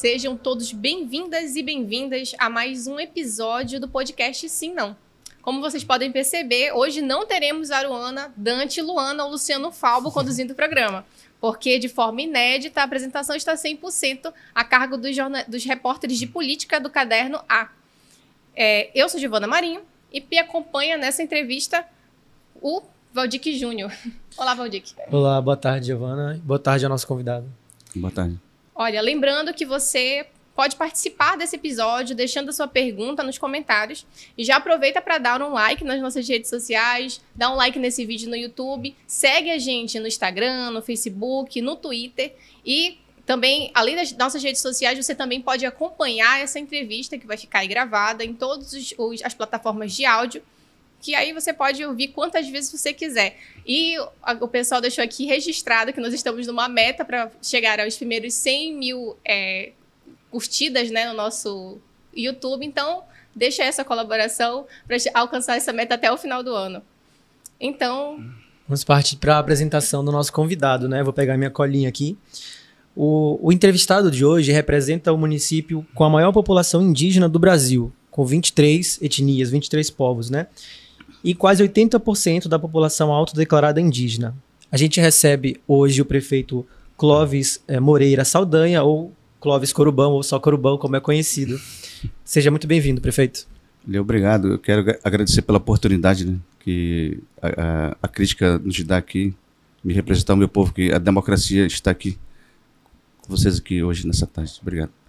Sejam todos bem-vindas e bem-vindas a mais um episódio do podcast Sim Não. Como vocês podem perceber, hoje não teremos Aruana, Dante, Luana ou Luciano Falbo conduzindo o programa, porque de forma inédita a apresentação está 100% a cargo dos, dos repórteres de política do caderno A. É, eu sou Giovana Marinho e me acompanha nessa entrevista o Valdic Júnior. Olá, Valdic. Olá, boa tarde, Giovana. Boa tarde ao nosso convidado. Boa tarde. Olha, lembrando que você pode participar desse episódio deixando a sua pergunta nos comentários. E já aproveita para dar um like nas nossas redes sociais, dá um like nesse vídeo no YouTube, segue a gente no Instagram, no Facebook, no Twitter e também, além das nossas redes sociais, você também pode acompanhar essa entrevista que vai ficar gravada em todas as plataformas de áudio que aí você pode ouvir quantas vezes você quiser. E o pessoal deixou aqui registrado que nós estamos numa meta para chegar aos primeiros 100 mil é, curtidas né, no nosso YouTube. Então, deixa essa colaboração para alcançar essa meta até o final do ano. Então. Vamos partir para a apresentação do nosso convidado, né? Vou pegar minha colinha aqui. O, o entrevistado de hoje representa o município com a maior população indígena do Brasil, com 23 etnias, 23 povos, né? E quase 80% da população autodeclarada indígena. A gente recebe hoje o prefeito Clóvis é, Moreira Saldanha, ou Clóvis Corubão, ou só Corubão, como é conhecido. Seja muito bem-vindo, prefeito. Obrigado. Eu quero agradecer pela oportunidade né, que a, a, a, crítica nos dá aqui, me representar o meu povo, que a democracia está aqui com vocês aqui hoje, nessa tarde. Obrigado.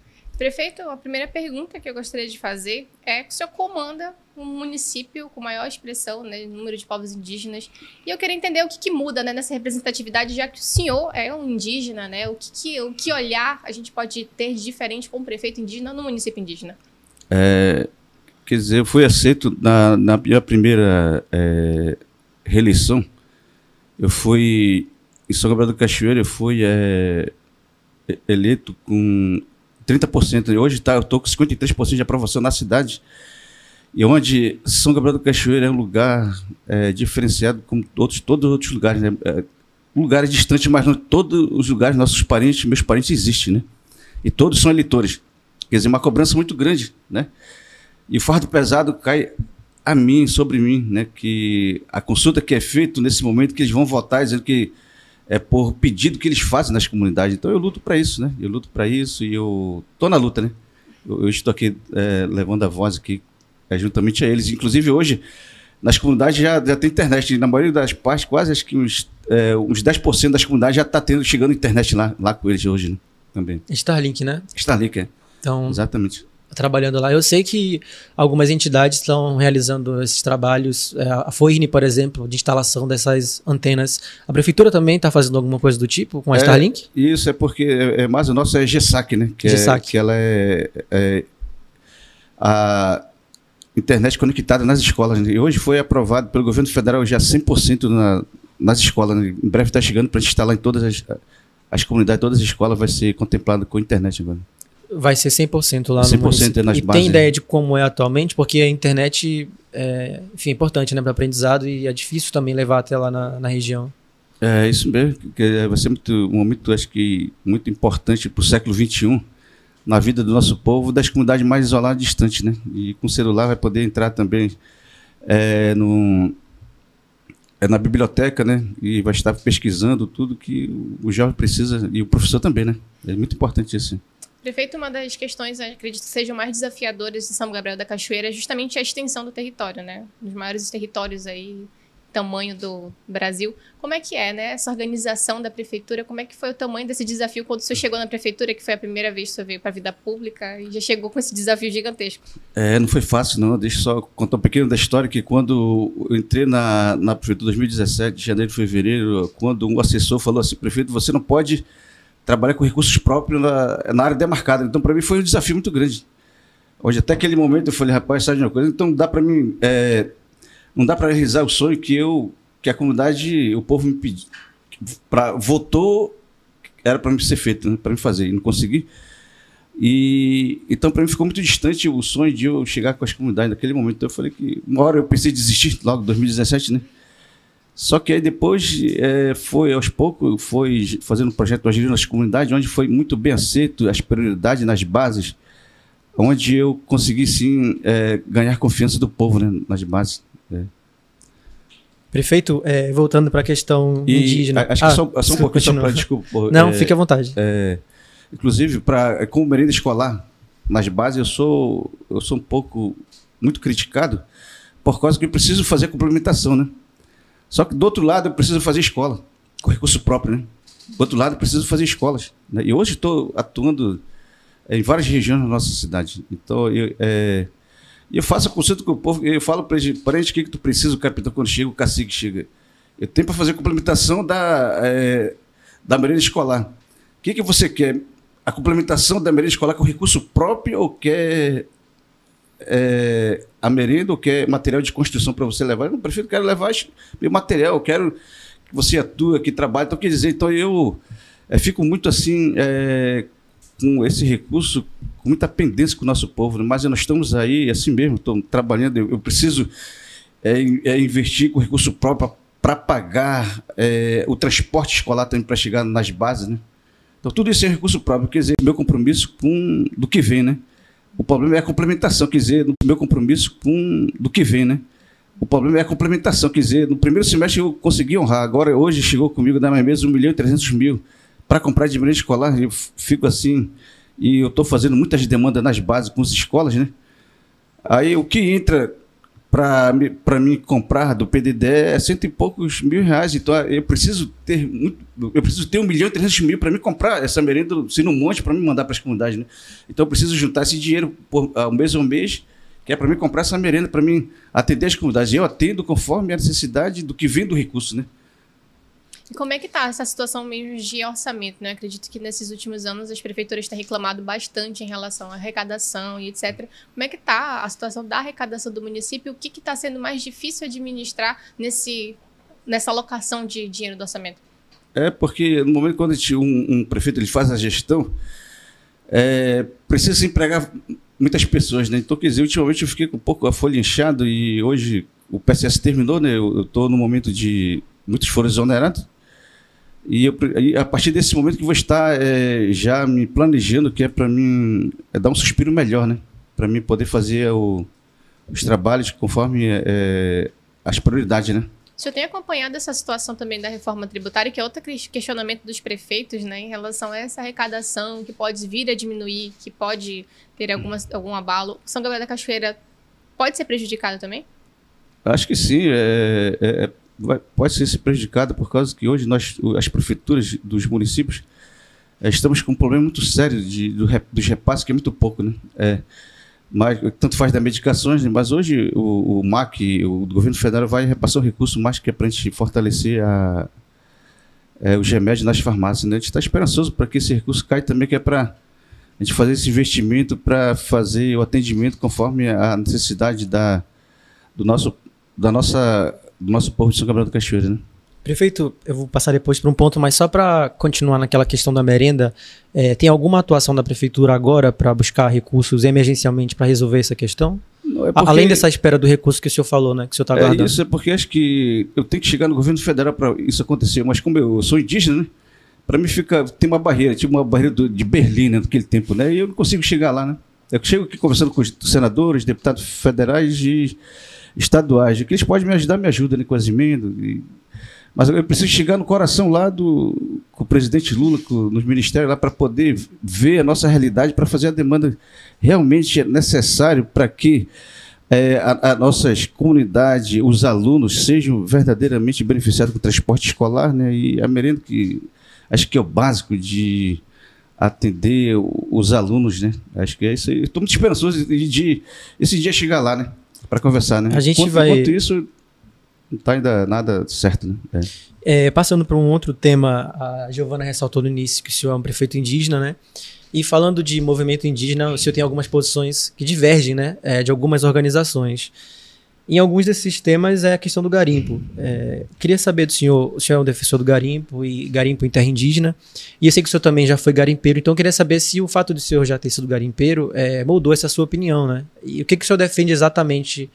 Prefeito, a primeira pergunta que eu gostaria de fazer é que o senhor comanda um município com maior expressão, né, número de povos indígenas, e eu queria entender o que, que muda né, nessa representatividade, já que o senhor é um indígena, né, o que, que, o que olhar a gente pode ter de diferente como prefeito indígena no município indígena? É, quer dizer, eu fui aceito na, na minha primeira é, reeleição, eu fui, em São Gabriel do Cachoeira, eu fui é, eleito com 30%. Hoje tá, eu estou com 53% de aprovação na cidade. E onde São Gabriel do Cachoeira é um lugar é, diferenciado como todos, todos os outros lugares. Né? É, lugares distantes, mas não, todos os lugares, nossos parentes, meus parentes existem. Né? E todos são eleitores. Quer dizer, uma cobrança muito grande. Né? E o fardo pesado cai a mim, sobre mim, né? que a consulta que é feita nesse momento, que eles vão votar dizendo que é por pedido que eles fazem nas comunidades. Então eu luto para isso, né? Eu luto para isso e eu tô na luta, né? Eu, eu estou aqui é, levando a voz aqui é, juntamente a eles. Inclusive hoje nas comunidades já, já tem internet. Na maioria das partes, quase acho que uns, é, uns 10% das comunidades já está tendo chegando internet lá, lá com eles hoje né? também. Starlink, né? Starlink, é. Então, Exatamente trabalhando lá. Eu sei que algumas entidades estão realizando esses trabalhos. É, a FOIRN, por exemplo, de instalação dessas antenas. A prefeitura também está fazendo alguma coisa do tipo com a é, Starlink? Isso é porque é, é, mais o nosso é GESAC, né? Que, é, GESAC. que ela é, é, a internet conectada nas escolas. Né? E hoje foi aprovado pelo governo federal já 100% na, nas escolas. Né? Em breve está chegando para instalar em todas as, as comunidades, todas as escolas vai ser contemplado com internet agora. Vai ser 100% lá 100% no município. É nas e bases. tem ideia de como é atualmente? Porque a internet é, enfim, é importante né, para aprendizado e é difícil também levar até lá na, na região. É isso mesmo, que vai ser muito, um momento, acho que, muito importante para o século XXI, na vida do nosso povo, das comunidades mais isoladas e distantes, né? E com o celular vai poder entrar também é, no, é na biblioteca, né? E vai estar pesquisando tudo que o jovem precisa, e o professor também, né? É muito importante isso. Prefeito, uma das questões, acredito que sejam mais desafiadoras de São Gabriel da Cachoeira é justamente a extensão do território, né? Um dos maiores territórios aí, tamanho do Brasil. Como é que é, né? Essa organização da prefeitura, como é que foi o tamanho desse desafio quando você chegou na prefeitura, que foi a primeira vez que você veio para a vida pública e já chegou com esse desafio gigantesco? É, não foi fácil, não. Deixa eu só contar um pouquinho da história, que quando eu entrei na, na prefeitura em 2017, de janeiro e fevereiro, quando um assessor falou assim, prefeito, você não pode trabalhar com recursos próprios na, na área demarcada. Então, para mim, foi um desafio muito grande. Hoje, até aquele momento, eu falei, rapaz, sabe de uma coisa? Então, dá para mim. É, não dá para realizar o sonho que eu, que a comunidade, o povo me pediu. Pra, votou, era para mim ser feito, né, para mim fazer, e não consegui. E então para mim ficou muito distante o sonho de eu chegar com as comunidades naquele momento. Então eu falei que uma hora eu pensei em desistir, logo em 2017, né? Só que aí depois é, foi, aos poucos, foi fazendo um projeto Agir nas comunidades, onde foi muito bem aceito as prioridades nas bases, onde eu consegui sim é, ganhar confiança do povo né, nas bases. É. Prefeito, é, voltando para a questão E indígena. Acho que Ah, só, só um pouquinho, só pra, desculpa. Não, é, fique à vontade. é, inclusive, pra, com merenda escolar, nas bases, eu sou, eu sou um pouco muito criticado por causa que eu preciso fazer complementação, né? Só que do outro lado eu preciso fazer escola, com recurso próprio, né? Do outro lado eu preciso fazer escolas. Né? E hoje estou atuando em várias regiões da nossa cidade. Então, eu, é, eu faço a consulta com o povo, eu falo para eles, para eles o que, que tu precisa, o capitão quando chega, o cacique chega. Eu tenho para fazer complementação da, é, da merenda escolar. O que, que você quer? A complementação da merenda escolar com recurso próprio ou quer é, a merenda ou quer material de construção para você levar? Eu não prefiro, quero levar meu material, eu quero que você atue, que trabalhe. Então, quer dizer, então eu é, fico muito assim, é, com esse recurso, com muita pendência com o nosso povo, né? mas nós estamos aí, assim mesmo, estamos trabalhando, eu, eu preciso é, é, investir com recurso próprio para pagar é, o transporte escolar também para chegar nas bases, né? Então, tudo isso é recurso próprio, quer dizer, meu compromisso com do que vem, né? O problema é a complementação, quer dizer, no meu compromisso com do que vem, né? O problema é a complementação, quer dizer, no primeiro semestre eu consegui honrar, agora hoje chegou comigo na minha mesa 1 milhão e 300 mil para comprar de merenda escolar, eu fico assim, e eu estou fazendo muitas demandas nas bases com as escolas, né? Aí o que entra para mim comprar do PDD é cento e poucos mil reais. Então eu preciso ter muito, eu preciso ter um milhão e trezentos mil para me comprar essa merenda se no monte para me mandar para as comunidades. Né? Então eu preciso juntar esse dinheiro por ah, um mês a um mês, que é para mim comprar essa merenda, para mim atender as comunidades. Eu atendo conforme a necessidade do que vem do recurso. Né? E como é que tá essa situação mesmo de orçamento, né? Acredito que nesses últimos anos as prefeituras têm reclamado bastante em relação à arrecadação e etc. Como é que tá a situação da arrecadação do município? O que está sendo mais difícil administrar nesse, nessa alocação de dinheiro do orçamento? É porque no momento quando gente- um, um prefeito ele faz a gestão, é, precisa se empregar muitas pessoas, né? Então, quer dizer, ultimamente eu fiquei com um pouco a folha inchada e hoje o PSS terminou, né? Eu estou no momento de muitos foram exonerados. E eu, aí, a partir desse momento que vou estar é, já me planejando, que é para mim é dar um suspiro melhor, né? Para mim poder fazer o- os trabalhos conforme é, as prioridades, né? O senhor tem acompanhado essa situação também da reforma tributária, que é outro ques- questionamento dos prefeitos, né, em relação a essa arrecadação que pode vir a diminuir, que pode ter alguma, algum abalo. São Gabriel da Cachoeira pode ser prejudicado também? Acho que sim, é, é- é- vai- pode ser prejudicado por causa que hoje nós, as prefeituras dos municípios, é, estamos com um problema muito sério de, do, dos repasses, que é muito pouco, né? É, mas, tanto faz das medicações, né? mas hoje o, o MAC, o governo federal, vai repassar o recurso mais que é para a gente fortalecer a, é, os remédios nas farmácias. Né? A gente está esperançoso para que esse recurso caia também, que é para a gente fazer esse investimento para fazer o atendimento conforme a necessidade da, do nosso da nossa, do nosso povo de São Gabriel da Cachoeira, né? Prefeito, eu vou passar depois para um ponto, mas só para continuar naquela questão da merenda, é, tem alguma atuação da prefeitura agora para buscar recursos emergencialmente para resolver essa questão? Não, é porque- Além dessa espera do recurso que o senhor falou, né? Que o senhor está é aguardando. isso, é porque acho que eu tenho que chegar no governo federal para isso acontecer, mas como eu sou indígena, né? Para mim fica tem uma barreira, tipo uma barreira do- de Berlim, né, naquele tempo, né? E eu não consigo chegar lá, né? Eu chego aqui conversando com os senadores, deputados federais e estaduais, que eles podem me ajudar, me ajudam né, com as e- Mas eu preciso chegar no coração lá do com o presidente Lula, com, nos ministérios lá, para poder ver a nossa realidade, para fazer a demanda realmente necessário para que é, a, nossas comunidades, os alunos sejam verdadeiramente beneficiados com o transporte escolar, né? E a merenda que acho que é o básico de atender o- os alunos, né? Acho que é isso aí. Estou muito esperançoso de, de esse dia chegar lá, né? Para conversar, né? A gente enquanto, vai- enquanto isso, não está ainda nada certo, né? É. É, passando para um outro tema, a Giovana ressaltou no início que o senhor é um prefeito indígena, né? E falando de movimento indígena, o senhor tem algumas posições que divergem, né? é, de algumas organizações. Em alguns desses temas é a questão do garimpo. É, queria saber do senhor, o senhor é um defensor do garimpo e garimpo em terra indígena, e eu sei que o senhor também já foi garimpeiro, então queria saber se o fato de o senhor já ter sido garimpeiro é, moldou essa sua opinião, né? E o que, que o senhor defende exatamente,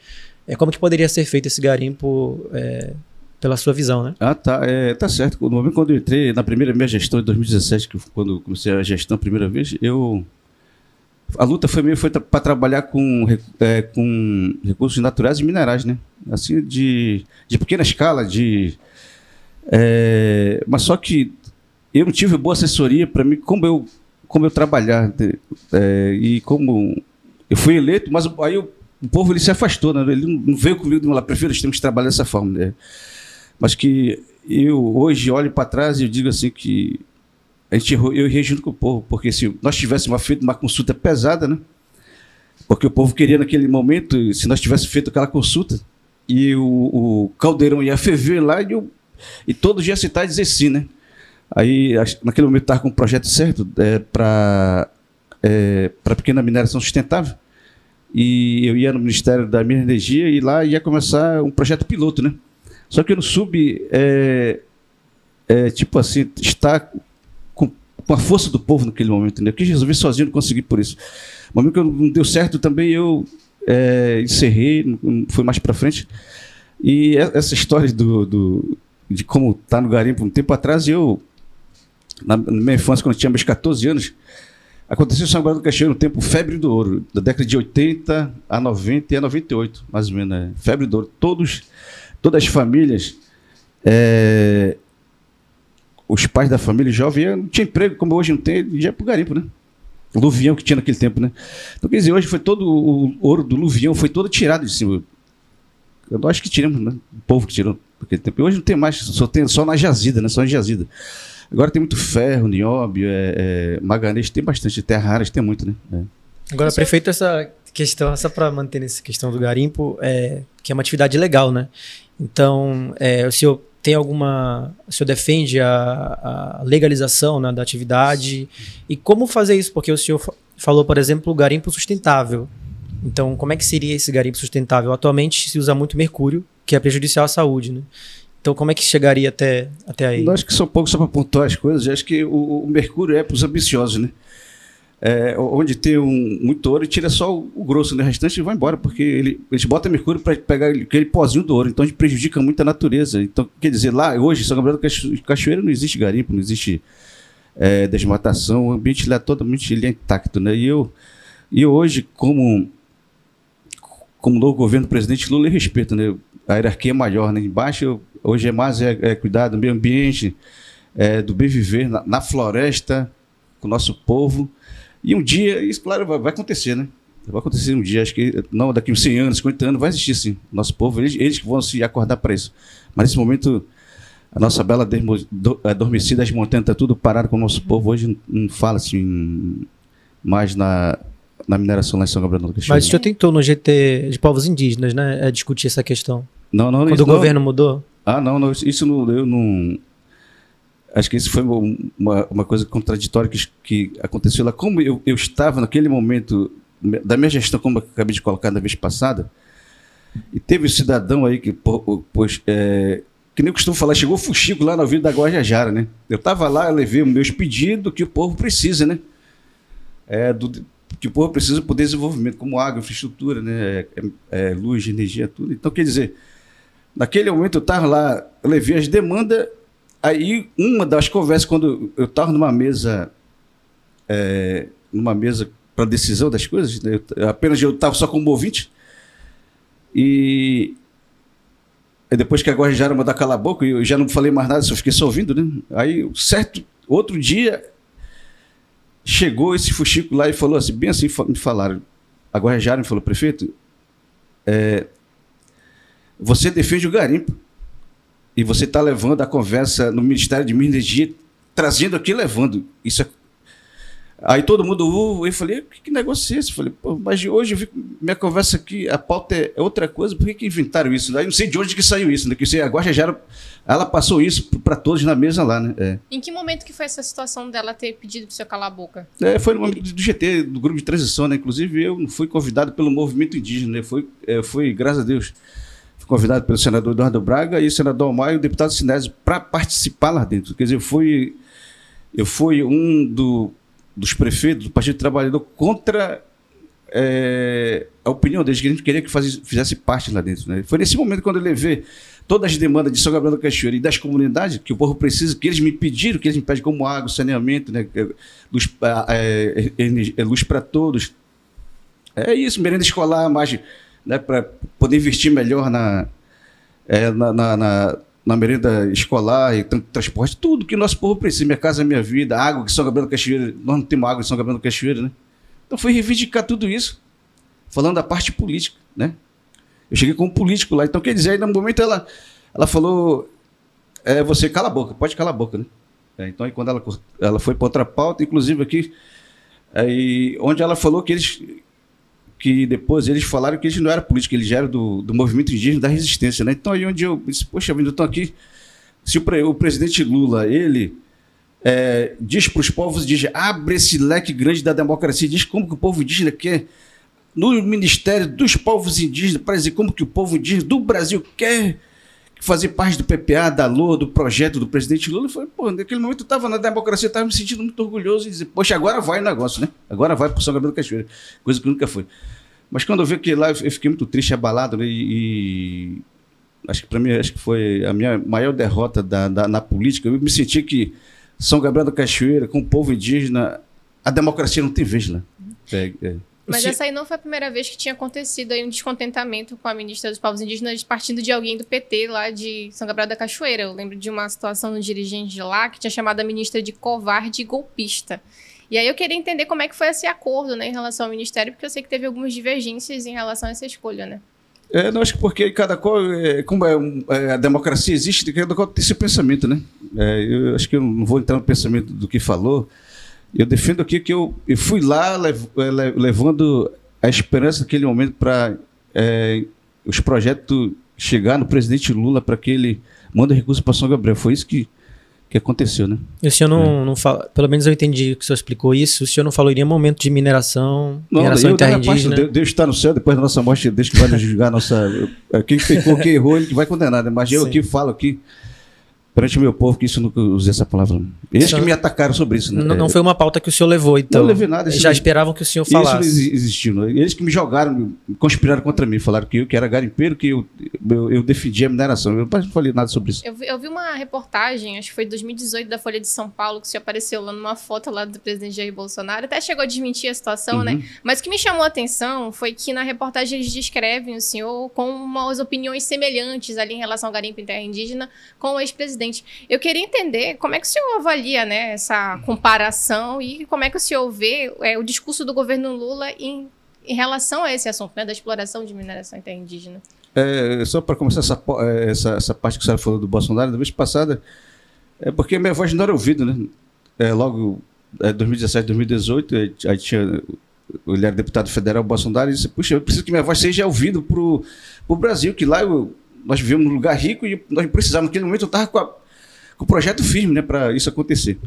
é, como que poderia ser feito esse garimpo é, pela sua visão, né? Ah, tá. É, tá certo. No momento quando eu entrei, na primeira minha gestão, em 2017, que quando comecei a gestão a primeira vez, eu. A luta foi meio foi para trabalhar com, é, com recursos naturais e minerais, né? Assim, de, de pequena escala, de. É, mas só que eu não tive boa assessoria para mim, como eu, como eu trabalhar. É, e como. Eu fui eleito, mas aí o, o povo ele se afastou, né? Ele não veio comigo falou: prefiro, nós temos que trabalhar dessa forma. Né? Mas que eu hoje olho para trás e digo assim que a gente errou, eu errei junto com o povo, porque se nós tivéssemos feito uma consulta pesada, né? Porque o povo queria naquele momento, se nós tivéssemos feito aquela consulta, e o, o caldeirão ia ferver lá e, eu, e todos citar e dizer sim, né? Aí, naquele momento, estava com o projeto certo é, para é, para pequena mineração sustentável. E eu ia no Ministério da Minha Energia e lá ia começar um projeto piloto, né? Só que eu não soube, é, é, tipo assim, estar com, a força do povo naquele momento, entendeu? Eu quis resolver sozinho, não consegui por isso. No momento que não deu certo também, eu é, encerrei, não fui mais para frente. E essa história do, do de como tá no garimpo um tempo atrás, eu, na, minha infância, quando eu tinha meus 14 anos, aconteceu em São Paulo do Caixeiro no tempo febre do ouro, da década de 80 a 90 e a 98, mais ou menos, né? Febre do ouro. Todos todas as famílias, é, os pais da família jovem não tinha emprego, como hoje não tem, já é pro garimpo, né? O Luvião que tinha naquele tempo, né? Então, quer dizer, hoje foi todo o ouro do Luvião foi todo tirado de cima. Eu acho que tiramos, né? O povo que tirou naquele tempo. E hoje não tem mais, só tem só na jazida, né? Só na jazida. Agora tem muito ferro, nióbio, é, é, tem bastante, terra raras, tem muito, né? É. Agora, prefeito, essa questão, só para manter essa questão do garimpo, é, que é uma atividade legal, né? Então, é, o senhor tem alguma. O senhor defende a, a legalização né, da atividade? E como fazer isso? Porque o senhor falou, por exemplo, garimpo sustentável. Então, como é que seria esse garimpo sustentável? Atualmente se usa muito mercúrio, que é prejudicial à saúde, né? Então, como é que chegaria até, até aí? Eu acho que são pouco só para pontuar as coisas. Eu acho que o, o mercúrio é para os ambiciosos, né? É, onde tem um, muito ouro e tira só o, o grosso, né? o restante vai embora, porque ele, eles botam mercúrio para pegar aquele pozinho do ouro, então a gente prejudica muito a natureza. Então, quer dizer, lá hoje, São Gabriel do Cachoeira não existe garimpo, não existe é, desmatação, o ambiente lá totalmente ele é intacto. Né? E eu, e hoje, como, como novo governo presidente Lula, eu respeito, né? a hierarquia é maior, né? embaixo hoje é mais é, é cuidar do meio ambiente, é, do bem viver na, na floresta, com o nosso povo, e um dia, isso, claro, vai, vai, acontecer, né? Vai acontecer um dia, acho que não, daqui uns 100 anos, 50 anos, vai existir sim. Nosso povo, eles, eles que vão se acordar para isso. Mas nesse momento, a nossa bela adormecida, as montanhas, está tudo parado com o nosso povo. Hoje não fala assim mais na, na mineração lá em São Gabriel do Caixeiro. Mas o senhor tentou no GT de povos indígenas, né? É discutir essa questão. Não, não. Quando o governo mudou? Ah, não, não isso não, eu não acho que isso foi uma, uma coisa contraditória que, que aconteceu lá. Como eu, eu estava naquele momento da minha gestão, como eu acabei de colocar na vez passada, e teve um cidadão aí que, pois, é, que nem eu costumo falar, chegou fuxico lá na Vila da Guajajara, né? Eu estava lá, eu levei os meus pedidos que o povo precisa, né? É, do, que o povo precisa para o desenvolvimento, como água, infraestrutura, né? É, é, luz, energia, tudo. Então, quer dizer, naquele momento eu estava lá, eu levei as demandas Aí, uma das conversas, quando eu estava numa mesa, é, numa mesa para decisão das coisas, né, eu, apenas eu estava só como ouvinte, e depois que a Guarujara mandou calar a boca, eu já não falei mais nada, só fiquei só ouvindo, né? Aí, certo, outro dia, chegou esse fuxico lá e falou assim, bem assim me falaram, a Guarujara me falou, prefeito, é, você defende o garimpo e você está levando a conversa no Ministério de Minas e Energia, trazendo aqui levando. Isso é... Aí todo mundo, uh, eu falei, que, que negócio é esse? Eu falei, mas hoje eu vi minha conversa aqui, a pauta é, outra coisa, por que, que inventaram isso? Aí não sei de onde que saiu isso, né? Que você, agora já era, ela passou isso para todos na mesa lá, né? É. Em que momento que foi essa situação dela ter pedido para você calar a boca? É, foi no momento do GT, do grupo de transição, né? Inclusive eu não fui convidado pelo movimento indígena, né? Foi, é, foi graças a Deus convidado pelo senador Eduardo Braga e o senador Maio e o deputado Sinésio para participar lá dentro. Quer dizer, eu fui, eu fui um do, dos prefeitos do Partido Trabalhador contra é, a opinião deles, que a gente queria que fazia, fizesse parte lá dentro. Né? Foi nesse momento quando eu levei todas as demandas de São Gabriel da Cachoeira e das comunidades que o povo precisa, que eles me pediram, que eles me pedem como água, saneamento, né, luz, é, é, luz para todos. É isso, merenda escolar, mais, né, para poder investir melhor na, é, na, na, na, na, merenda escolar e transporte, tudo que o nosso povo precisa. Minha casa, minha vida, água que São Gabriel da Cachoeira, nós não temos água em São Gabriel da Cachoeira, né? Então foi reivindicar tudo isso, falando da parte política, né? Eu cheguei como político lá. Então, quer dizer, aí no momento ela, ela falou: é, você cala a boca, pode calar a boca, né? É, então, aí quando ela, ela foi para outra pauta, inclusive aqui, aí, onde ela falou que eles. Que depois eles falaram que eles não eram políticos, eles eram do, do movimento indígena da resistência, né? Então, aí onde eu disse: poxa vida, eu estou aqui. Se o, o presidente Lula, ele. É, diz para os povos indígenas, abre esse leque grande da democracia, diz como que o povo indígena quer no Ministério dos Povos Indígenas para dizer como que o povo indígena do Brasil quer fazer parte do PPA, da LOA, do projeto do presidente Lula. Foi, pô, naquele momento eu estava na democracia, estava me sentindo muito orgulhoso e dizer, poxa, agora vai o negócio, né? Agora vai para São Gabriel do Cachoeira, coisa que nunca foi. Mas quando eu vi que lá, eu fiquei muito triste, abalado, né? e, acho que para mim acho que foi a minha maior derrota da, da, na política. Eu me senti que São Gabriel da Cachoeira, com o povo indígena, a democracia não tem vez lá. É, é. Mas Se... essa aí não foi a primeira vez que tinha acontecido aí um descontentamento com a ministra dos Povos Indígenas partindo de alguém do PT lá de São Gabriel da Cachoeira. Eu lembro de uma situação no dirigente de lá que tinha chamado a ministra de covarde e golpista. E aí eu queria entender como é que foi esse acordo né, em relação ao ministério, porque eu sei que teve algumas divergências em relação a essa escolha, né? É, não, acho que porque cada qual, é, como é, é, a democracia existe, cada qual tem seu pensamento, né? É, eu acho que eu não vou entrar no pensamento do que falou, eu defendo aqui que eu, eu fui lá lev, eh, levando a esperança naquele momento para é, os projetos chegar no presidente Lula para que ele mande recursos para São Gabriel. Foi isso que, que aconteceu, né? E o senhor não, é. não fala, pelo menos eu entendi que o senhor explicou isso, o senhor não falou em nenhum momento de mineração, não, mineração terra indígena? Parte, Deus está no céu, depois da nossa morte, Deus que vai nos julgar, nossa, quem pecou, quem errou, ele vai condenar, né? mas eu Sim. aqui falo aqui, perante o meu povo, que isso nunca usei essa palavra. Eles que me atacaram sobre isso. Né? Não, não, foi uma pauta que o senhor levou, então. Não levei nada. Já esperavam que o senhor falasse. Isso existiu. Né? Eles que me jogaram, conspiraram contra mim, falaram que eu que era garimpeiro, que eu, eu, eu defendia a mineração. Eu não falei nada sobre isso. Eu vi, eu vi, uma reportagem, acho que foi 2018, da Folha de São Paulo, que o senhor apareceu lá numa foto lá do presidente Jair Bolsonaro. Até chegou a desmentir a situação, né? uhum. né? Mas o que me chamou a atenção foi que na reportagem eles descrevem o senhor com umas opiniões semelhantes ali em relação ao garimpo em terra indígena com o ex-presidente. Eu queria entender como é que o senhor avalia né, essa comparação e como é que o senhor vê é, o discurso do governo Lula em, em relação a esse assunto, né, da exploração de mineração indígena. É, só para começar essa, é, essa, essa parte que a senhora falou do Bolsonaro, da vez passada, é porque minha voz não era ouvida, né? É, logo, é, 2017, 2018, aí tinha ele era deputado federal Bolsonaro e disse, puxa, eu preciso que minha voz seja ouvida para o Brasil, que lá eu, nós vivemos num lugar rico e nós precisávamos, naquele momento eu estava com com o projeto firme né, para isso acontecer.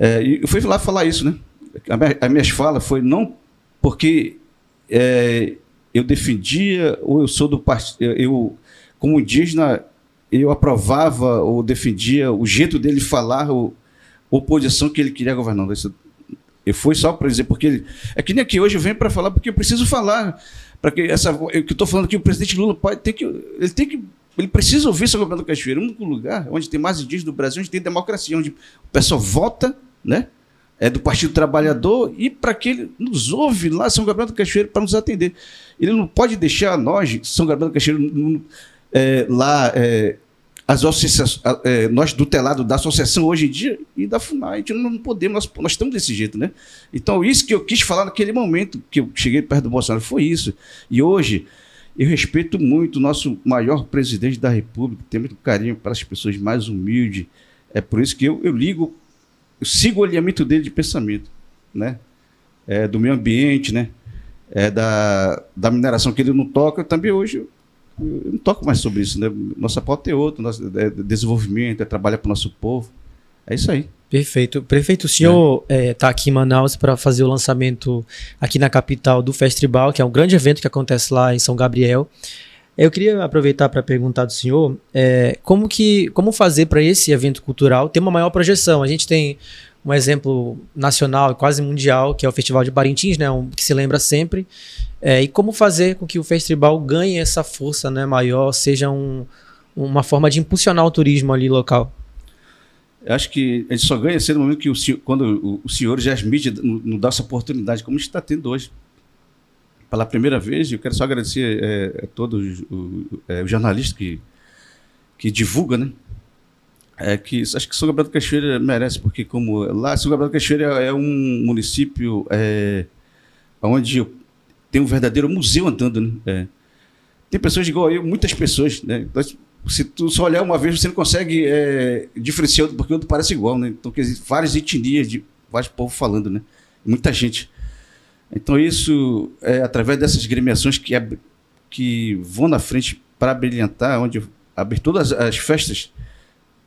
É, e eu fui lá falar isso, né? A, minha, falas foi não porque é, eu defendia ou eu sou do partido, eu como indígena eu aprovava ou defendia o jeito dele falar, a oposição que ele queria governar. Isso, eu fui só para dizer porque é que nem aqui hoje eu venho para falar porque eu preciso falar para que essa eu, que estou falando aqui o presidente Lula pode ter que ele tem que ele precisa ouvir Gabriel do Cachoeira, o único lugar onde tem mais indígenas do Brasil, onde tem democracia, onde o pessoal vota, né? É do Partido Trabalhador e para que ele nos ouve lá, São Gabriel do Cachoeira, para nos atender. Ele não pode deixar nós, São Gabriel do Cachoeira, é, lá, é, as associações, é, nós do telado da associação hoje em dia e da FUNAI, a gente não podemos, nós, nós estamos desse jeito, né? Então, isso que eu quis falar naquele momento que eu cheguei perto do Bolsonaro foi isso. E hoje, eu respeito muito o nosso maior presidente da República, tenho muito carinho para as pessoas mais humildes. É por isso que eu, eu ligo, eu sigo o alinhamento dele de pensamento, né? É, do meio ambiente, né? É, da, da mineração que ele não toca. também hoje eu, não toco mais sobre isso, né? Nossa pauta é outra, nosso é desenvolvimento, é trabalhar para o nosso povo. É isso aí. Perfeito. Prefeito, o senhor está é. é, tá aqui em Manaus para fazer o lançamento aqui na capital do Festival, que é um grande evento que acontece lá em São Gabriel. Eu queria aproveitar para perguntar do senhor é, como que como fazer para esse evento cultural ter uma maior projeção. A gente tem um exemplo nacional e quase mundial, que é o Festival de Parintins, né, um, que se lembra sempre. É, e como fazer com que o festival ganhe essa força né, maior, seja um, uma forma de impulsionar o turismo ali local? Acho que a gente só ganha sendo no momento que o quando o, senhor e as não dão essa oportunidade, como a gente está tendo hoje. Pela primeira vez, eu quero só agradecer é, a todos os é, jornalistas que, que divulgam, né? É que acho que São Gabriel do Cachoeira merece, porque como lá, São Gabriel do Cachoeira é um município é, onde tem um verdadeiro museu andando, né? É. Tem pessoas igual eu, muitas pessoas, né? se tu só olhar uma vez, você não consegue é, diferenciar porque outro parece igual, né? Então, quer dizer, várias etnias, de vários povos falando, né? Muita gente. Então, isso é através dessas gremiações que, que vão na frente para brilhantar, onde abrir todas as festas,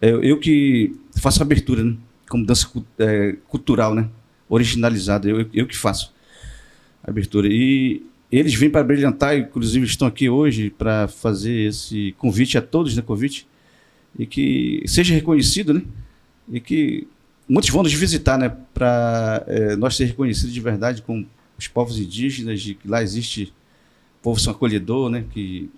é, eu que faço a abertura, né? Como dança é, cultural, né? Originalizada, eu, eu que faço a abertura. E eles vêm para brilhantar, inclusive estão aqui hoje para fazer esse convite a todos, né, convite, e que seja reconhecido, né, e que muitos vão nos visitar, né, para é, nós ser reconhecidos de verdade com os povos indígenas, de que lá existe povo são acolhedor, né, que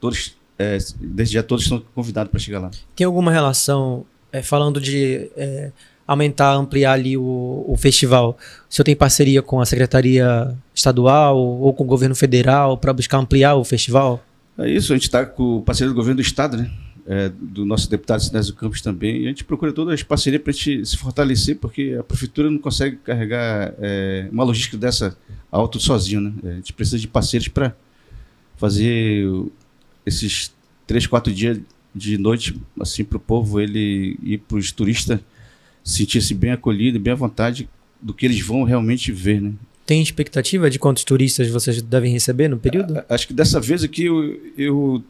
todos, é, desde já todos estão convidados para chegar lá. Tem alguma relação, é, falando de é, aumentar, ampliar ali o, o festival? O senhor tem parceria com a Secretaria Estadual ou com o governo federal para buscar ampliar o festival? É isso, a gente está com o parceiro do governo do Estado, né? É, do nosso deputado Sinésio Campos também, e a gente procura todas as parcerias para a gente se fortalecer, porque a prefeitura não consegue carregar é, uma logística dessa alto sozinho, né? A gente precisa de parceiros para fazer esses três, quatro dias de noite, assim, para o povo ele ir para os turistas sentir-se bem acolhido, bem à vontade do que eles vão realmente ver, né? Tem expectativa de quantos turistas vocês devem receber no período? A, acho que dessa vez aqui eu, eu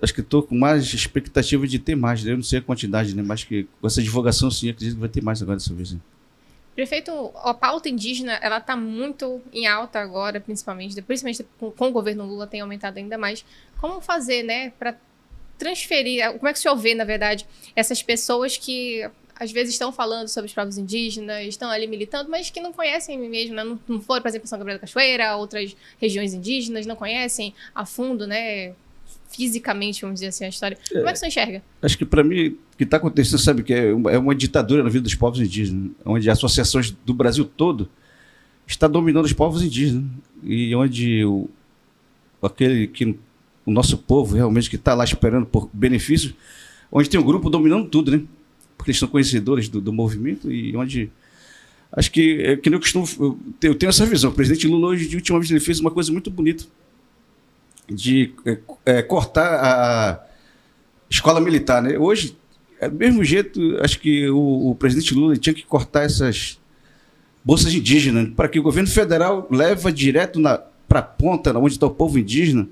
acho que estou com mais expectativa de ter mais. Né? Eu não sei a quantidade, né? Mas que com essa divulgação sim, acredito que vai ter mais agora dessa vez. Né? Prefeito, a pauta indígena ela está muito em alta agora, principalmente, principalmente com, com o governo Lula tem aumentado ainda mais. Como fazer, né, para transferir? Como é que o senhor vê, na verdade, essas pessoas que às vezes estão falando sobre os povos indígenas, estão ali militando, mas que não conhecem mesmo, né? não, não foram, por exemplo, São Gabriel da Cachoeira, outras regiões indígenas, não conhecem a fundo, né? Fisicamente, vamos dizer assim, a história. Como é que você enxerga? Acho que para mim, o que está acontecendo, sabe, que é uma, é uma ditadura na vida dos povos indígenas, onde associações do Brasil todo está dominando os povos indígenas e onde o, aquele que o nosso povo realmente que está lá esperando por benefícios, onde tem um grupo dominando tudo, né? porque eles são conhecedores do, do movimento e onde acho que é que eu costumo eu tenho essa visão. O presidente Lula hoje de última vez ele fez uma coisa muito bonita de é, é, cortar a escola militar, né? Hoje é do mesmo jeito, acho que o, o presidente Lula tinha que cortar essas bolsas indígenas para que o governo federal leva direto para a ponta, onde está o povo indígena,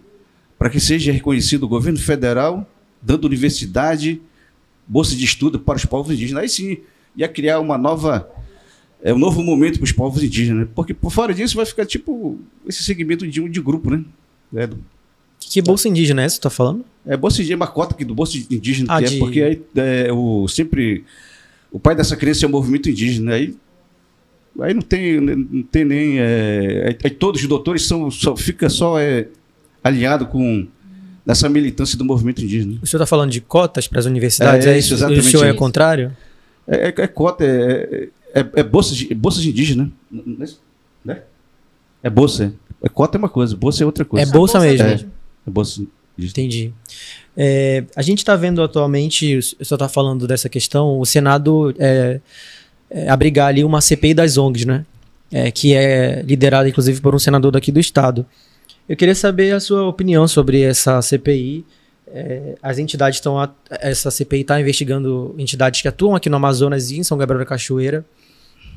para que seja reconhecido o governo federal dando universidade bolsa de estudo para os povos indígenas. Aí sim, ia criar uma nova, é, um novo momento para os povos indígenas. Né? Porque por fora disso vai ficar tipo esse segmento de, de grupo, né? É, do, que bolsa indígena é essa que tu tá falando? É bolsa indígena, é uma cota aqui do bolsa indígena, ah, que é de... é porque aí, é, o, sempre o pai dessa criança é o movimento indígena. Aí, aí não tem, não tem nem. É, aí, todos os doutores são, só, fica só é, alinhado com dessa militância do movimento indígena. O senhor está falando de cotas para as universidades? É, é isso, exatamente. E o senhor é contrário? É, é, é cota, é, é, é bolsas, bolsas indígenas. Né? É bolsa. É cota é uma coisa, bolsa é outra coisa. É bolsa, bolsa mesmo. É, é bolsa indígena. Entendi. É, a gente está vendo atualmente, o senhor está falando dessa questão, o Senado é, é, abrigar ali uma CPI das ONGs, né? É, que é liderada, inclusive, por um senador daqui do Estado. Eu queria saber a sua opinião sobre essa CPI. É, as entidades estão. Essa CPI está investigando entidades que atuam aqui no Amazonas e em São Gabriel da Cachoeira.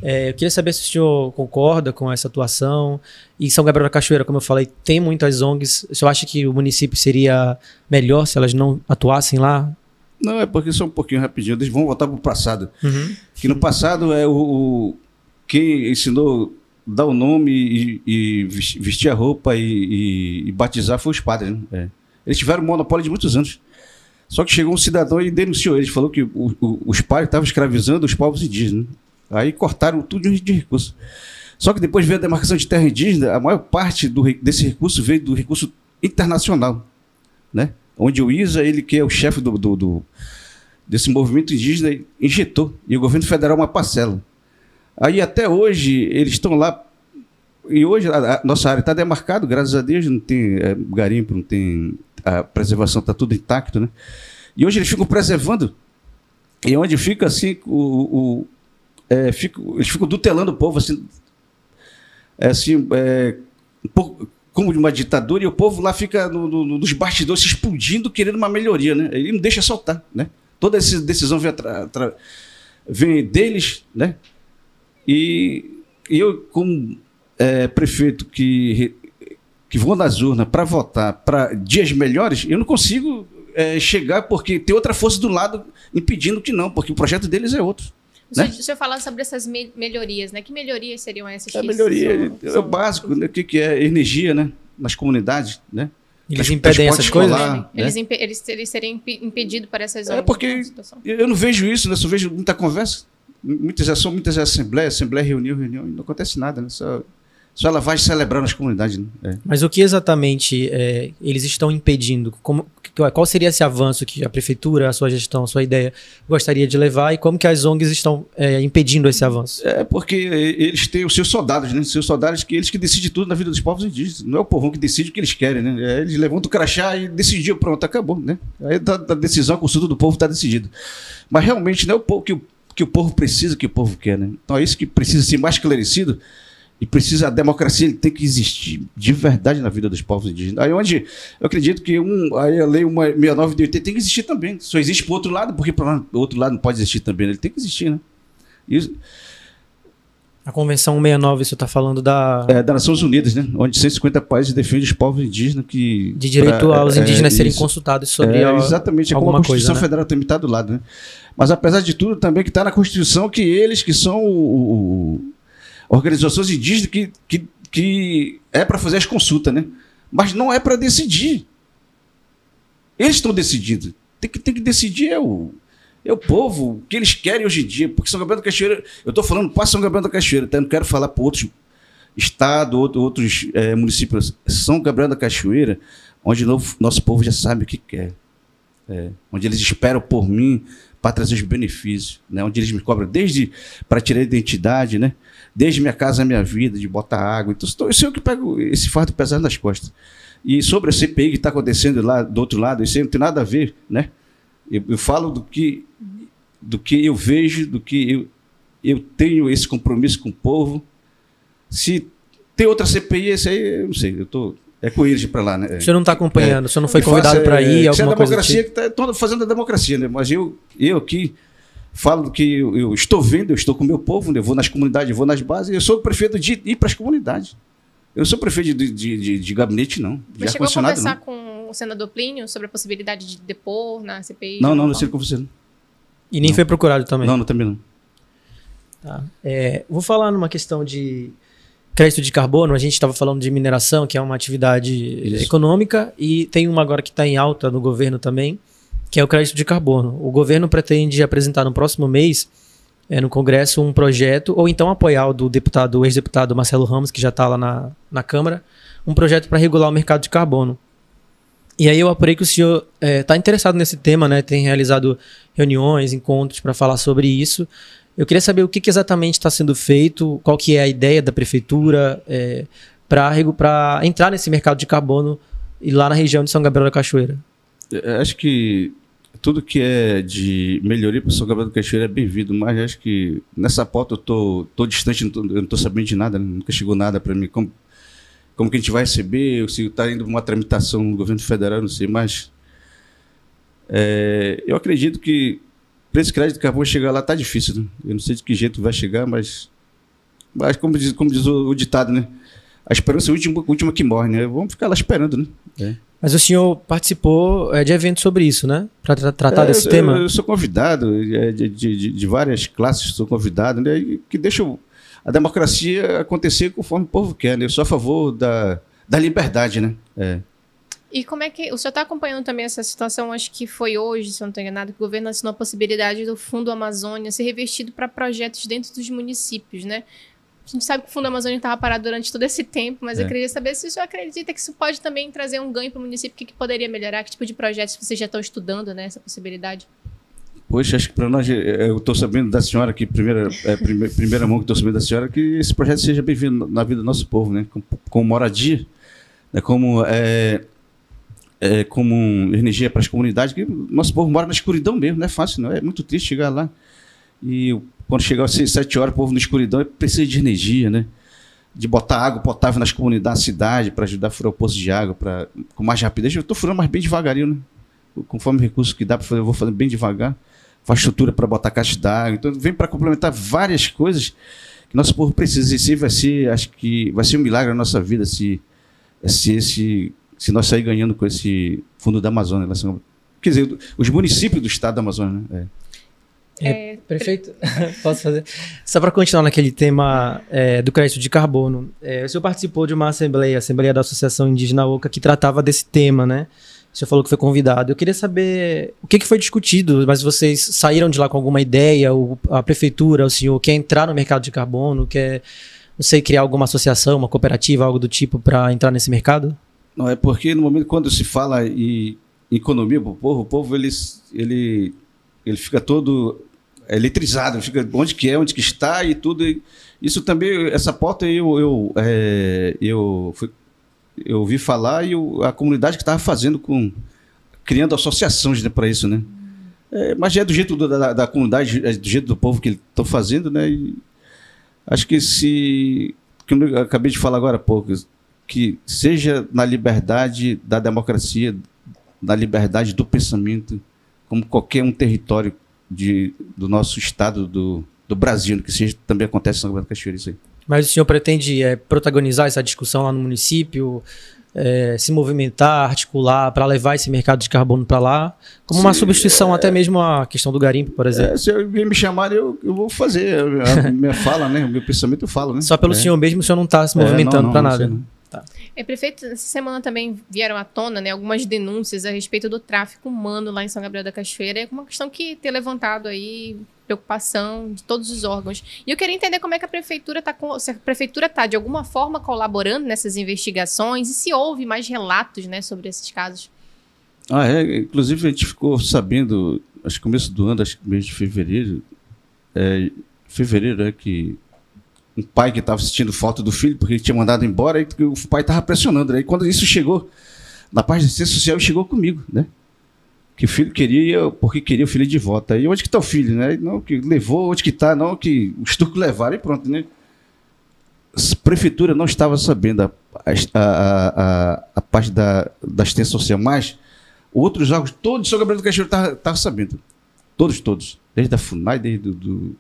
É, eu queria saber se o senhor concorda com essa atuação. E São Gabriel da Cachoeira, como eu falei, tem muitas ONGs. O senhor acha que o município seria melhor se elas não atuassem lá? Não, é porque só um pouquinho rapidinho. Eles vão voltar para o passado. Uhum. Que no passado é o, o quem ensinou dar o nome e, e vestir a roupa e, e, e, batizar foi os padres. Né? É. Eles tiveram monopólio de muitos anos. Só que chegou um cidadão e denunciou eles, falou que o, o, os padres estavam escravizando os povos indígenas. Aí cortaram tudo de recurso. Só que depois veio a demarcação de terra indígena, a maior parte do, desse recurso veio do recurso internacional, né? Onde o ISA, ele que é o chefe do, do, do desse movimento indígena, injetou. E o governo federal uma parcela. Aí até hoje eles estão lá. E hoje a, a nossa área está demarcada, graças a Deus, não tem é, garimpo, não tem. A preservação está tudo intacto, né? E hoje eles ficam preservando. E onde fica assim, o, o é, fico, eles ficam dutelando o povo, assim, é, assim é, um pouco, como de uma ditadura, e o povo lá fica no, no, nos bastidores se explodindo, querendo uma melhoria, né? Ele não deixa soltar, né? Toda essa decisão vem, vem deles, né? E, e eu, como é, prefeito que, que vou nas urnas para votar para dias melhores, eu não consigo é, chegar porque tem outra força do lado impedindo que não, porque o projeto deles é outro. O senhor, né? o senhor falando sobre essas me melhorias, né? Que melhorias seriam essas? É, melhoria são, é o básico, né? O que, que é energia, né? Nas comunidades, né? Eles impedem essas coisas? né? eles, imp eles, eles serem impedidos para essas zonas. É porque eu não vejo isso, né? Só vejo muita conversa. Muitas ações, muitas assembleias, assembleia, reunião, reunião, e não acontece nada, né? Só só ela vai celebrar nas comunidades. Né? É. Mas o que exatamente é, eles estão impedindo? Como, qual seria esse avanço que a prefeitura, a sua gestão, a sua ideia gostaria de levar e como que as ONGs estão é, impedindo esse avanço? É porque eles têm os seus soldados, né? Os seus soldados que eles que decidem tudo na vida dos povos indígenas. Não é o povão que decide o que eles querem, né? É, eles levantam o crachá e decidiu, pronto, acabou, né? Aí a, a decisão, a consulta do povo está decidido. Mas realmente não é o povo que o, que o povo precisa, que o povo quer, né? Então é isso que precisa ser mais esclarecido e precisa, a democracia ele tem que existir de verdade na vida dos povos indígenas. Aí onde eu acredito que um, aí a lei 69 de 80 tem que existir também. Só existe para o outro lado, porque para o outro lado não pode existir também. Ele tem que existir, né? Isso, a Convenção 169, você está falando da. É, das Nações Unidas, né? Onde 150 países defendem os povos indígenas que. De direito pra, aos é, indígenas é, serem isso. consultados sobre. É, exatamente, é como a Constituição coisa, né? Federal também está do lado, né? Mas apesar de tudo, também que está na Constituição que eles que são o, o organizações indígenas que, que, que é para fazer as consultas, né? Mas não é para decidir. Eles estão decidindo. Tem que, tem que decidir é o, é o povo, que eles querem hoje em dia. Porque São Gabriel da Cachoeira, eu estou falando para São Gabriel da Cachoeira, tá? Eu não quero falar para outros estados, outro, outros é, municípios. São Gabriel da Cachoeira, onde novo, nosso povo já sabe o que quer. É, onde eles esperam por mim para trazer os benefícios, né? onde eles me cobram desde para tirar a identidade, né? desde minha casa, minha vida, de botar água. Então, eu sei o que pego esse fardo pesado nas costas. E sobre a CPI que está acontecendo lá do outro lado, isso aí não tem nada a ver, né? Eu, eu, falo do que, do que eu vejo, do que eu, eu tenho esse compromisso com o povo. Se tem outra CPI, esse aí, eu não sei, eu tô, é com eles para lá, né? O senhor não está acompanhando, é, o senhor não foi convidado para ir, é, alguma é a democracia tipo? que está fazendo a democracia, né? Mas eu, eu aqui falo do que eu, eu, estou vendo, eu estou com o meu povo, né? eu vou nas comunidades, eu vou nas bases, eu sou o prefeito de ir para as comunidades. Eu não sou prefeito de, de, de, de gabinete, não. Mas chegou a conversar não. com o senador Plínio sobre a possibilidade de depor na CPI? Não, não, não sei com você. E nem não. foi procurado também? Não, não também não. Tá. É, vou falar numa questão de crédito de carbono. A gente estava falando de mineração, que é uma atividade Isso. econômica, e tem uma agora que está em alta no governo também, que é o crédito de carbono. O governo pretende apresentar no próximo mês é, no Congresso um projeto, ou então apoiar o do deputado, o ex-deputado Marcelo Ramos, que já está lá na, na Câmara, um projeto para regular o mercado de carbono. E aí eu apurei que o senhor está é, tá interessado nesse tema, né? Tem realizado reuniões, encontros para falar sobre isso. Eu queria saber o que, que exatamente está sendo feito, qual que é a ideia da prefeitura é, para entrar nesse mercado de carbono e lá na região de São Gabriel da Cachoeira. Acho que tudo que é de melhoria para São Gabriel do Cachoeira é bem-vindo, mas acho que nessa pauta eu tô, tô distante, não eu não estou sabendo de nada, né? nunca chegou nada para mim. Como, como que a gente vai receber, se está indo uma tramitação no governo federal, não sei, mas é, eu acredito que para esse crédito de carbono chegar lá tá difícil, né? Eu não sei de que jeito vai chegar, mas, mas como diz, como diz o, o ditado, né? A esperança é a última, última que morre, né? Vamos ficar lá esperando, né? É. Mas o senhor participou é, de eventos sobre isso, né? Para tra tratar é, desse eu, tema? Eu sou convidado, é, de, de, de, várias classes sou convidado, né? Que deixam a democracia acontecer conforme o povo quer, né? Eu sou a favor da, da liberdade, né? É. E como é que. O senhor está acompanhando também essa situação? Acho que foi hoje, se eu não estou enganado, que o governo assinou a possibilidade do Fundo Amazônia ser revestido para projetos dentro dos municípios, né? A gente sabe que o Fundo Amazônia estava parado durante todo esse tempo, mas É. eu queria saber se o senhor acredita que isso pode também trazer um ganho para o município, o que, que poderia melhorar, que tipo de projetos vocês já estão estudando, né? Essa possibilidade. Poxa, acho que para nós, eh, eu estou sabendo da senhora aqui, primeira, é, prime- primeira mão que estou sabendo da senhora, que esse projeto seja bem-vindo na vida do nosso povo, né? Com, com moradia, né? como, é, é, como energia para as comunidades, que nosso povo mora na escuridão mesmo, não é fácil, não é muito triste chegar lá. E quando chegar às seis, sete horas, o povo na escuridão precisa de energia, né? De botar água potável nas comunidades, cidade, para ajudar a furar o poço de água pra, com mais rapidez. Eu estou furando, mas bem devagarinho, né? Conforme o recurso que dá para fazer, eu vou fazendo bem devagar faz estrutura para botar caixa d'água. Então, vem para complementar várias coisas que nosso povo precisa. E isso aí vai ser, acho que vai ser um milagre na nossa vida se, se, esse, se nós sair ganhando com esse fundo da Amazônia. Quer dizer, os municípios do estado da Amazônia. Né? É, Prefeito, posso fazer? Só para continuar naquele tema é, do crédito de carbono, é, o senhor participou de uma assembleia, a Assembleia da Associação Indígena Oca, que tratava desse tema, né? Senhor falou que foi convidado. Eu queria saber o que, que foi discutido, mas vocês saíram de lá com alguma ideia? A prefeitura, o senhor quer entrar no mercado de carbono? Quer, não sei, criar alguma associação, uma cooperativa, algo do tipo para entrar nesse mercado? Não, é porque no momento quando se fala em economia para o povo, o povo ele, ele, ele fica todo eletrizado, fica onde que é, onde que está e tudo. Isso também, essa pauta eu, eu, é, eu, fui, eu ouvi falar e a comunidade que estava fazendo com criando associações né, para isso, né? É, mas é do jeito do, da, da, comunidade, é do jeito do povo que estão fazendo, né? E acho que se que eu acabei de falar agora há pouco, que seja na liberdade da democracia, na liberdade do pensamento, como qualquer um território de, do nosso estado do, do Brasil, que seja, também acontece em São Cachoeira, isso aí. Mas o senhor pretende é, protagonizar essa discussão lá no município, é, se movimentar, articular para levar esse mercado de carbono para lá, como uma Sim, substituição é... até mesmo à questão do garimpo, por exemplo? É, se alguém me chamar, eu, eu vou fazer a minha fala, né? O meu pensamento eu falo, né? Só pelo é. senhor mesmo, o senhor não está se movimentando para nada. É, prefeito, essa semana também vieram à tona né, algumas denúncias a respeito do tráfico humano lá em São Gabriel da Cachoeira. É uma questão que tem levantado aí preocupação de todos os órgãos. E eu queria entender como é que a prefeitura está se a prefeitura está de alguma forma colaborando nessas investigações e se houve mais relatos né, sobre esses casos. Ah, é. Inclusive a gente ficou sabendo, acho que começo do ano, acho que mês de fevereiro, é, fevereiro é que um pai que estava assistindo foto do filho, porque ele tinha mandado embora, e o pai estava pressionando. Aí quando isso chegou na página de assistência social, chegou comigo, né? Que o filho queria, porque queria o filho de volta. Aí onde que está o filho, né? Não, que levou, onde que está, não, que os turcos levaram e pronto, né? A prefeitura não estava sabendo a, a, a, a parte da, da assistência social, mas outros órgãos, todos de São Gabriel do Cachoeiro estavam sabendo. Todos, todos. Desde a FUNAI, desde, do,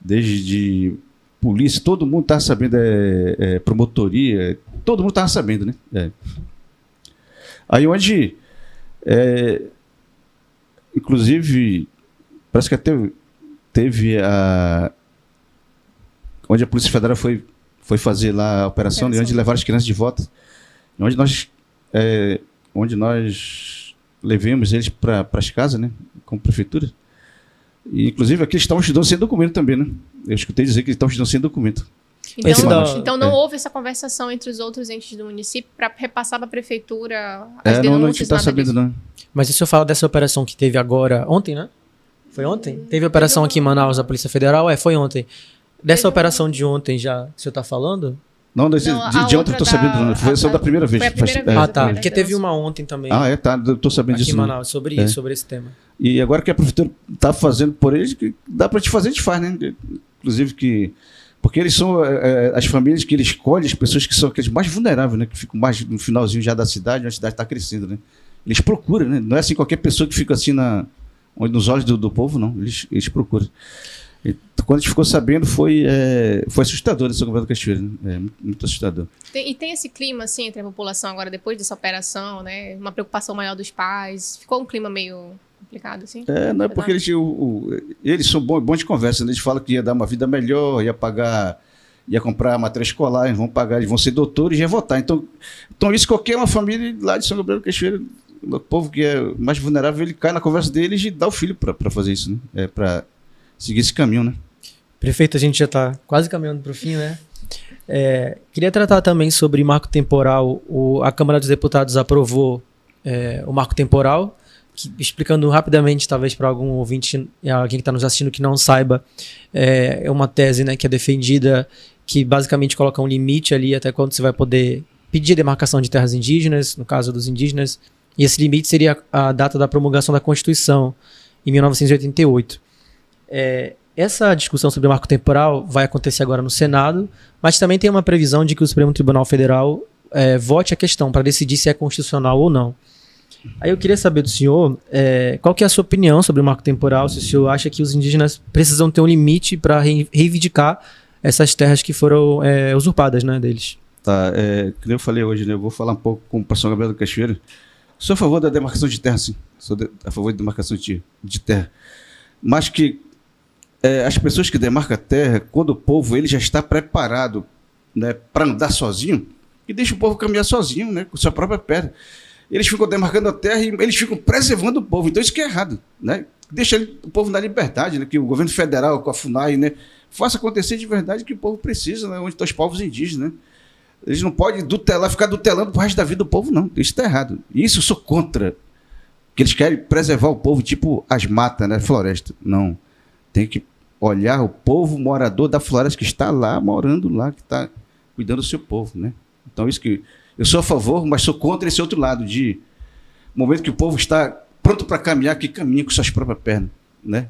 desde de polícia, todo mundo estava sabendo, é, é, promotoria, todo mundo estava sabendo, né? É. Aí onde, é, inclusive, parece que até teve a. Onde a Polícia Federal foi, foi fazer lá a operação, operação. onde levaram as crianças de volta, onde nós, é, onde nós levemos eles para as casas, né? Como prefeitura. E, inclusive, aqui eles estavam estudando sem documento também, né? Eu escutei dizer que eles estavam estudando sem documento. Então, da... então não é. houve essa conversação entre os outros entes do município para repassar para a prefeitura as é, denúncias? Não, não está sabendo, disso. não. Mas o senhor fala dessa operação que teve agora, ontem, né? Foi ontem? Teve operação aqui em Manaus da Polícia Federal? É, foi ontem. Dessa teve operação de ontem já, o senhor está falando? Não, desse, não de, de ontem eu estou sabendo, não. Foi só da primeira vez. Primeira vez ah, tá. Porque teve uma ontem também. Ah, é, tá. Eu estou sabendo aqui disso. Em Manaus, sobre é. isso, sobre esse tema. E agora que a prefeitura está fazendo por eles, que dá para te fazer, a gente faz, né? Inclusive que. Porque eles são é, as famílias que ele escolhe, as pessoas que são aqueles mais vulneráveis, né? Que ficam mais no finalzinho já da cidade, onde a cidade está crescendo, né? Eles procuram, né? Não é assim qualquer pessoa que fica assim na, nos olhos do, do povo, não. Eles, eles procuram. E, quando a gente ficou sabendo, foi, é, foi assustador governo da Cachoeira, né? É, muito, muito assustador. Tem, e tem esse clima, assim, entre a população agora, depois dessa operação, né? Uma preocupação maior dos pais. Ficou um clima meio complicado, assim? É, não é porque eles, o, o, eles são bons bom de conversa, né? Eles falam que ia dar uma vida melhor, ia pagar, ia comprar matéria escolar, eles vão pagar, eles vão ser doutores e ia votar. Então, então isso qualquer uma família lá de São Gabriel do Cachoeira, o povo que é mais vulnerável, ele cai na conversa deles e dá o filho para fazer isso, né? É, para seguir esse caminho, né? Prefeito, a gente já está quase caminhando para o fim, né? É, queria tratar também sobre marco temporal. O, a Câmara dos Deputados aprovou é, o marco temporal, que, explicando rapidamente, talvez para algum ouvinte, alguém que está nos assistindo que não saiba, é, é, uma tese né, que é defendida que basicamente coloca um limite ali até quando você vai poder pedir demarcação de terras indígenas, no caso dos indígenas, e esse limite seria a data da promulgação da Constituição, em 1988. É, essa discussão sobre o marco temporal vai acontecer agora no Senado, mas também tem uma previsão de que o Supremo Tribunal Federal é, vote a questão para decidir se é constitucional ou não. Aí eu queria saber do senhor é, qual que é a sua opinião sobre o marco temporal, se o senhor acha que os indígenas precisam ter um limite para reivindicar essas terras que foram é, usurpadas né, deles. Tá, é, como eu falei hoje, né, eu vou falar um pouco com o pastor Gabriel do Cachoeira. Sou a favor da demarcação de terra, sim. Sou de, a favor da demarcação de, de terra. Mas que é, as pessoas que demarcam a terra, quando o povo ele já está preparado né, para andar sozinho, e deixa o povo caminhar sozinho, né, com sua própria perna. Eles ficam demarcando a terra e eles ficam preservando o povo. Então isso que é errado. Né? Deixa o povo na liberdade, né, que o governo federal, com a FUNAI, né, faça acontecer de verdade o que o povo precisa, né, onde estão os povos indígenas. Né? Eles não podem dutelar, ficar dutelando o resto da vida do povo, não. Isso está errado. Isso eu sou contra. Que eles querem preservar o povo, tipo as matas, né? Floresta. Não. Tem que olhar o povo morador da floresta que está lá, morando lá, que está cuidando do seu povo, né? Então, isso que. Eu sou a favor, mas sou contra esse outro lado, de momento que o povo está pronto para caminhar, que caminha com suas próprias pernas, né?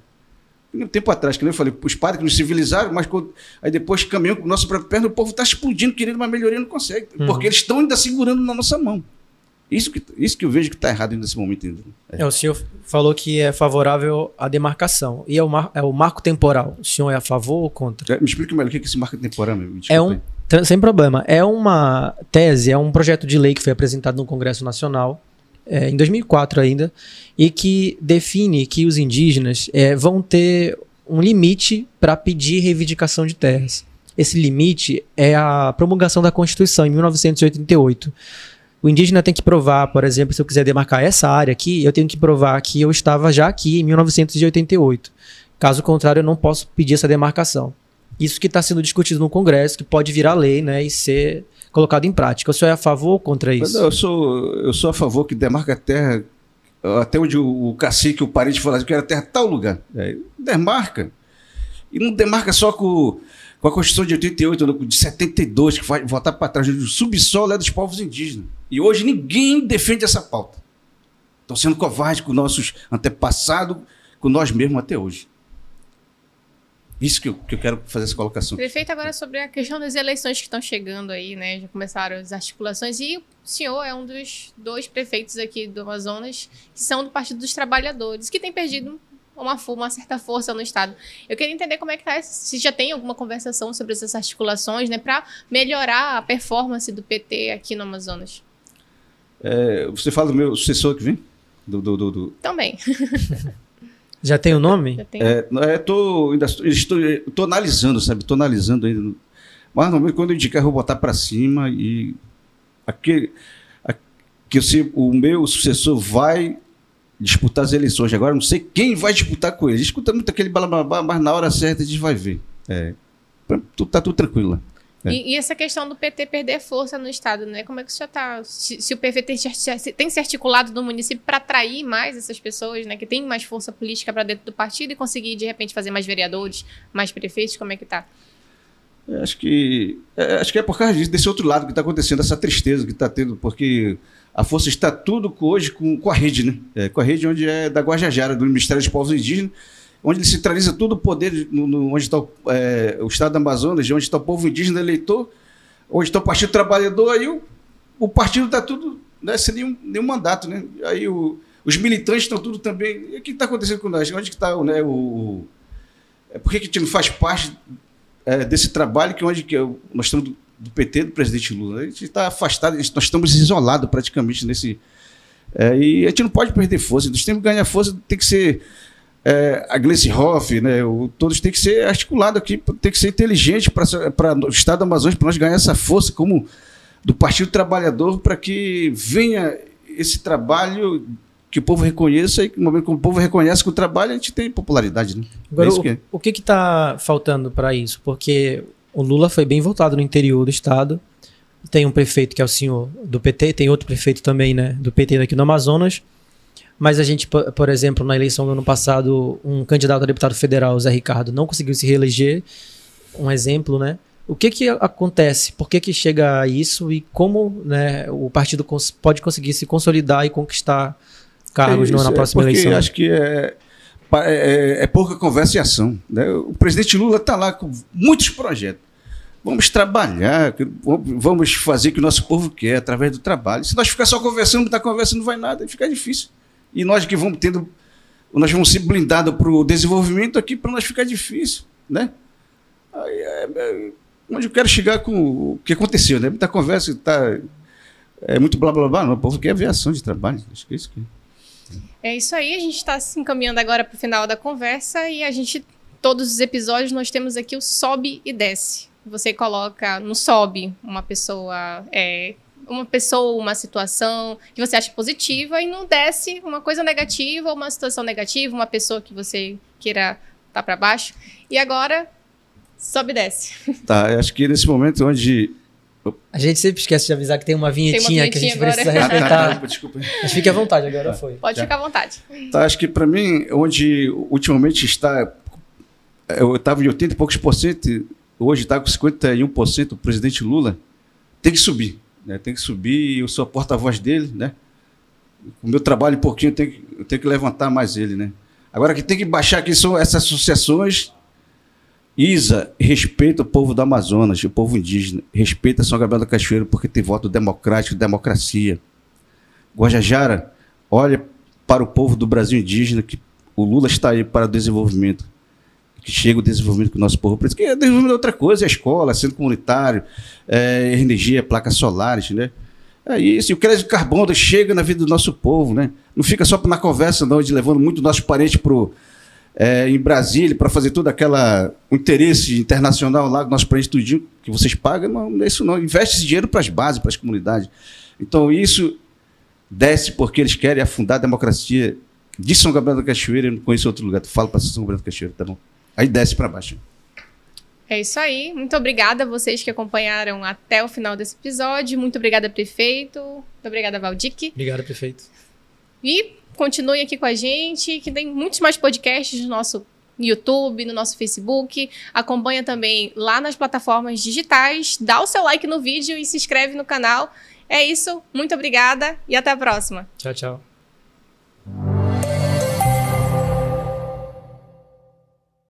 Um tempo atrás, que eu falei, os padres que nos civilizaram, mas quando, aí depois caminham com nossa própria perna, o povo está explodindo, querendo uma melhoria, não consegue, uhum. porque eles estão ainda segurando na nossa mão. Isso que, isso que eu vejo que está errado nesse momento ainda. É. é. o senhor falou que é favorável à demarcação. E é o, mar, é o marco temporal. O senhor é a favor ou contra? É, me explique melhor o que é esse marco temporal. Meu? É um, sem problema. É uma tese, é um projeto de lei que foi apresentado no Congresso Nacional é, em 2004 ainda, e que define que os indígenas é, vão ter um limite para pedir reivindicação de terras. Esse limite é a promulgação da Constituição em 1988. O indígena tem que provar, por exemplo, se eu quiser demarcar essa área aqui, eu tenho que provar que eu estava já aqui em 1988. Caso contrário, eu não posso pedir essa demarcação. Isso que está sendo discutido no Congresso, que pode virar lei né, e ser colocado em prática. O senhor é a favor ou contra isso? eu, sou, eu sou a favor que demarca a terra até onde o, o cacique, o parente falasse que era terra tal lugar. É, demarca. E não demarca só com com a Constituição de 88, de 72, que vai voltar para trás, o subsolo é dos povos indígenas. E hoje ninguém defende essa pauta. Estão sendo covardes com nossos antepassados, com nós mesmos até hoje. Isso que eu, que eu quero fazer essa colocação. Prefeito, agora sobre a questão das eleições que estão chegando aí, né? Já começaram as articulações e o senhor é um dos dois prefeitos aqui do Amazonas que são do Partido dos Trabalhadores, que tem perdido uma, uma certa força no Estado. Eu queria entender como é que tá, se já tem alguma conversação sobre essas articulações, né, para melhorar a performance do PT aqui no Amazonas. É, você fala do meu sucessor que vem? Do, do, do, do... Também. Já tem o nome? Já tem. É, é, tô, ainda estou, estou, estou analisando, sabe? Estou analisando ainda. Mas normalmente quando eu indicar, eu vou botar para cima e aquele, que o meu sucessor vai disputar as eleições. Agora não sei quem vai disputar com ele. Escuta muito aquele balababá, mas na hora certa a gente vai ver. É, tá tudo tranquilo lá. É. E, e, essa questão do PT perder força no Estado, né? Como é que isso já está? Se, se, o PT tem, tem, se articulado no município para atrair mais essas pessoas, né? Que tem mais força política para dentro do partido e conseguir, de repente, fazer mais vereadores, mais prefeitos, como é que está? É, acho que é, acho que é por causa disso, desse outro lado que está acontecendo, essa tristeza que está tendo, porque a força está tudo hoje com, com a rede, né? É, com a rede onde é da Guajajara, do Ministério dos Povos Indígenas, onde ele centraliza todo o poder, no, no onde está o, é, o, Estado do Amazonas, onde está o povo indígena eleitor, onde está o Partido Trabalhador, aí o, o partido está tudo né, sem nenhum, nenhum mandato, né? Aí o, os militantes estão tudo também. E o que está acontecendo com nós? Onde está né, o. É, por que, que a gente não faz parte é, desse trabalho que onde que nós estamos do, do, PT do presidente Lula? A gente está afastado, nós estamos isolados praticamente nesse. É, e a gente não pode perder força, nós temos que ganhar força, tem que ser é, a Gleice Hoff, né, o, todos têm que ser articulados aqui, tem que ser inteligente para o Estado do Amazonas, para nós ganhar essa força como do Partido Trabalhador, para que venha esse trabalho que o povo reconheça e no momento que o povo reconhece que o trabalho a gente tem popularidade. Né? Agora, é que o, o que está faltando para isso? Porque o Lula foi bem votado no interior do estado, tem um prefeito que é o senhor do PT, tem outro prefeito também, né, do PT aqui no Amazonas. Mas a gente, por exemplo, na eleição do ano passado, um candidato a deputado federal, o Zé Ricardo, não conseguiu se reeleger. Um exemplo, né? O que que acontece? Por que que chega a isso? E como né, o partido cons pode conseguir se consolidar e conquistar cargos é isso, na próxima é eleição? Acho que é, é, é, pouca conversa e ação. Né? O presidente Lula está lá com muitos projetos. Vamos trabalhar, vamos fazer o que o nosso povo quer através do trabalho. Se nós ficar só conversando, da conversa não vai nada, fica difícil. E nós que vamos tendo, nós vamos ser blindados para o desenvolvimento aqui, para nós ficar difícil, né? Aí, é, é, onde eu quero chegar com o que aconteceu, né? Muita conversa, tá, é muito blá blá blá, não, o povo quer aviação de trabalho, acho que é isso que... É isso aí, a gente está se encaminhando agora para o final da conversa e a gente, todos os episódios, nós temos aqui o sobe e desce. Você coloca no sobe uma pessoa é, uma pessoa, uma situação que você acha positiva e não desce uma coisa negativa, uma situação negativa, uma pessoa que você queira estar tá para baixo. E agora, sobe e desce. Tá, acho que nesse momento onde a gente sempre esquece de avisar que tem uma vinhetinha, uma vinhetinha que a gente agora. precisa respeitar. Ah, desculpa. Mas fique à vontade, agora tá. foi. Pode Já. ficar à vontade. Tá, acho que para mim, onde ultimamente está. Eu estava em 80 e poucos por cento, hoje está com 51% o presidente Lula. Tem que subir né? Tem que subir, eu sou porta-voz dele, né? O meu trabalho um pouquinho, eu tenho, que, eu tenho que levantar mais ele, né? Agora, que tem que baixar aqui são essas associações. ISA respeita o povo do Amazonas, o povo indígena, respeita São Gabriel da Cachoeira porque tem voto democrático, democracia. Guajajara, olha para o povo do Brasil indígena que o Lula está aí para o desenvolvimento que chega o desenvolvimento que o nosso povo precisa. Que é desenvolvimento é outra coisa, é escola, centro comunitário, é energia, placas solares, né? É isso, e o crédito de carbono chega na vida do nosso povo, né? Não fica só na conversa, não, de levando muito nossos parentes pro, é, em Brasília para fazer todo aquela o interesse internacional lá, nosso país tudinho, que vocês pagam, não, não é isso não. Investe esse dinheiro para as bases, para as comunidades. Então isso desce porque eles querem afundar a democracia de São Gabriel da Cachoeira, eu não conheço outro lugar. Tu fala para São Gabriel da Cachoeira, tá bom? Aí desce para baixo. É isso aí. Muito obrigada a vocês que acompanharam até o final desse episódio. Muito obrigada, prefeito. Muito obrigada, Valdic. Obrigado, prefeito. E continue aqui com a gente, que tem muitos mais podcasts no nosso YouTube, no nosso Facebook. Acompanha também lá nas plataformas digitais. Dá o seu like no vídeo e se inscreve no canal. É isso. Muito obrigada e até a próxima. Tchau, tchau.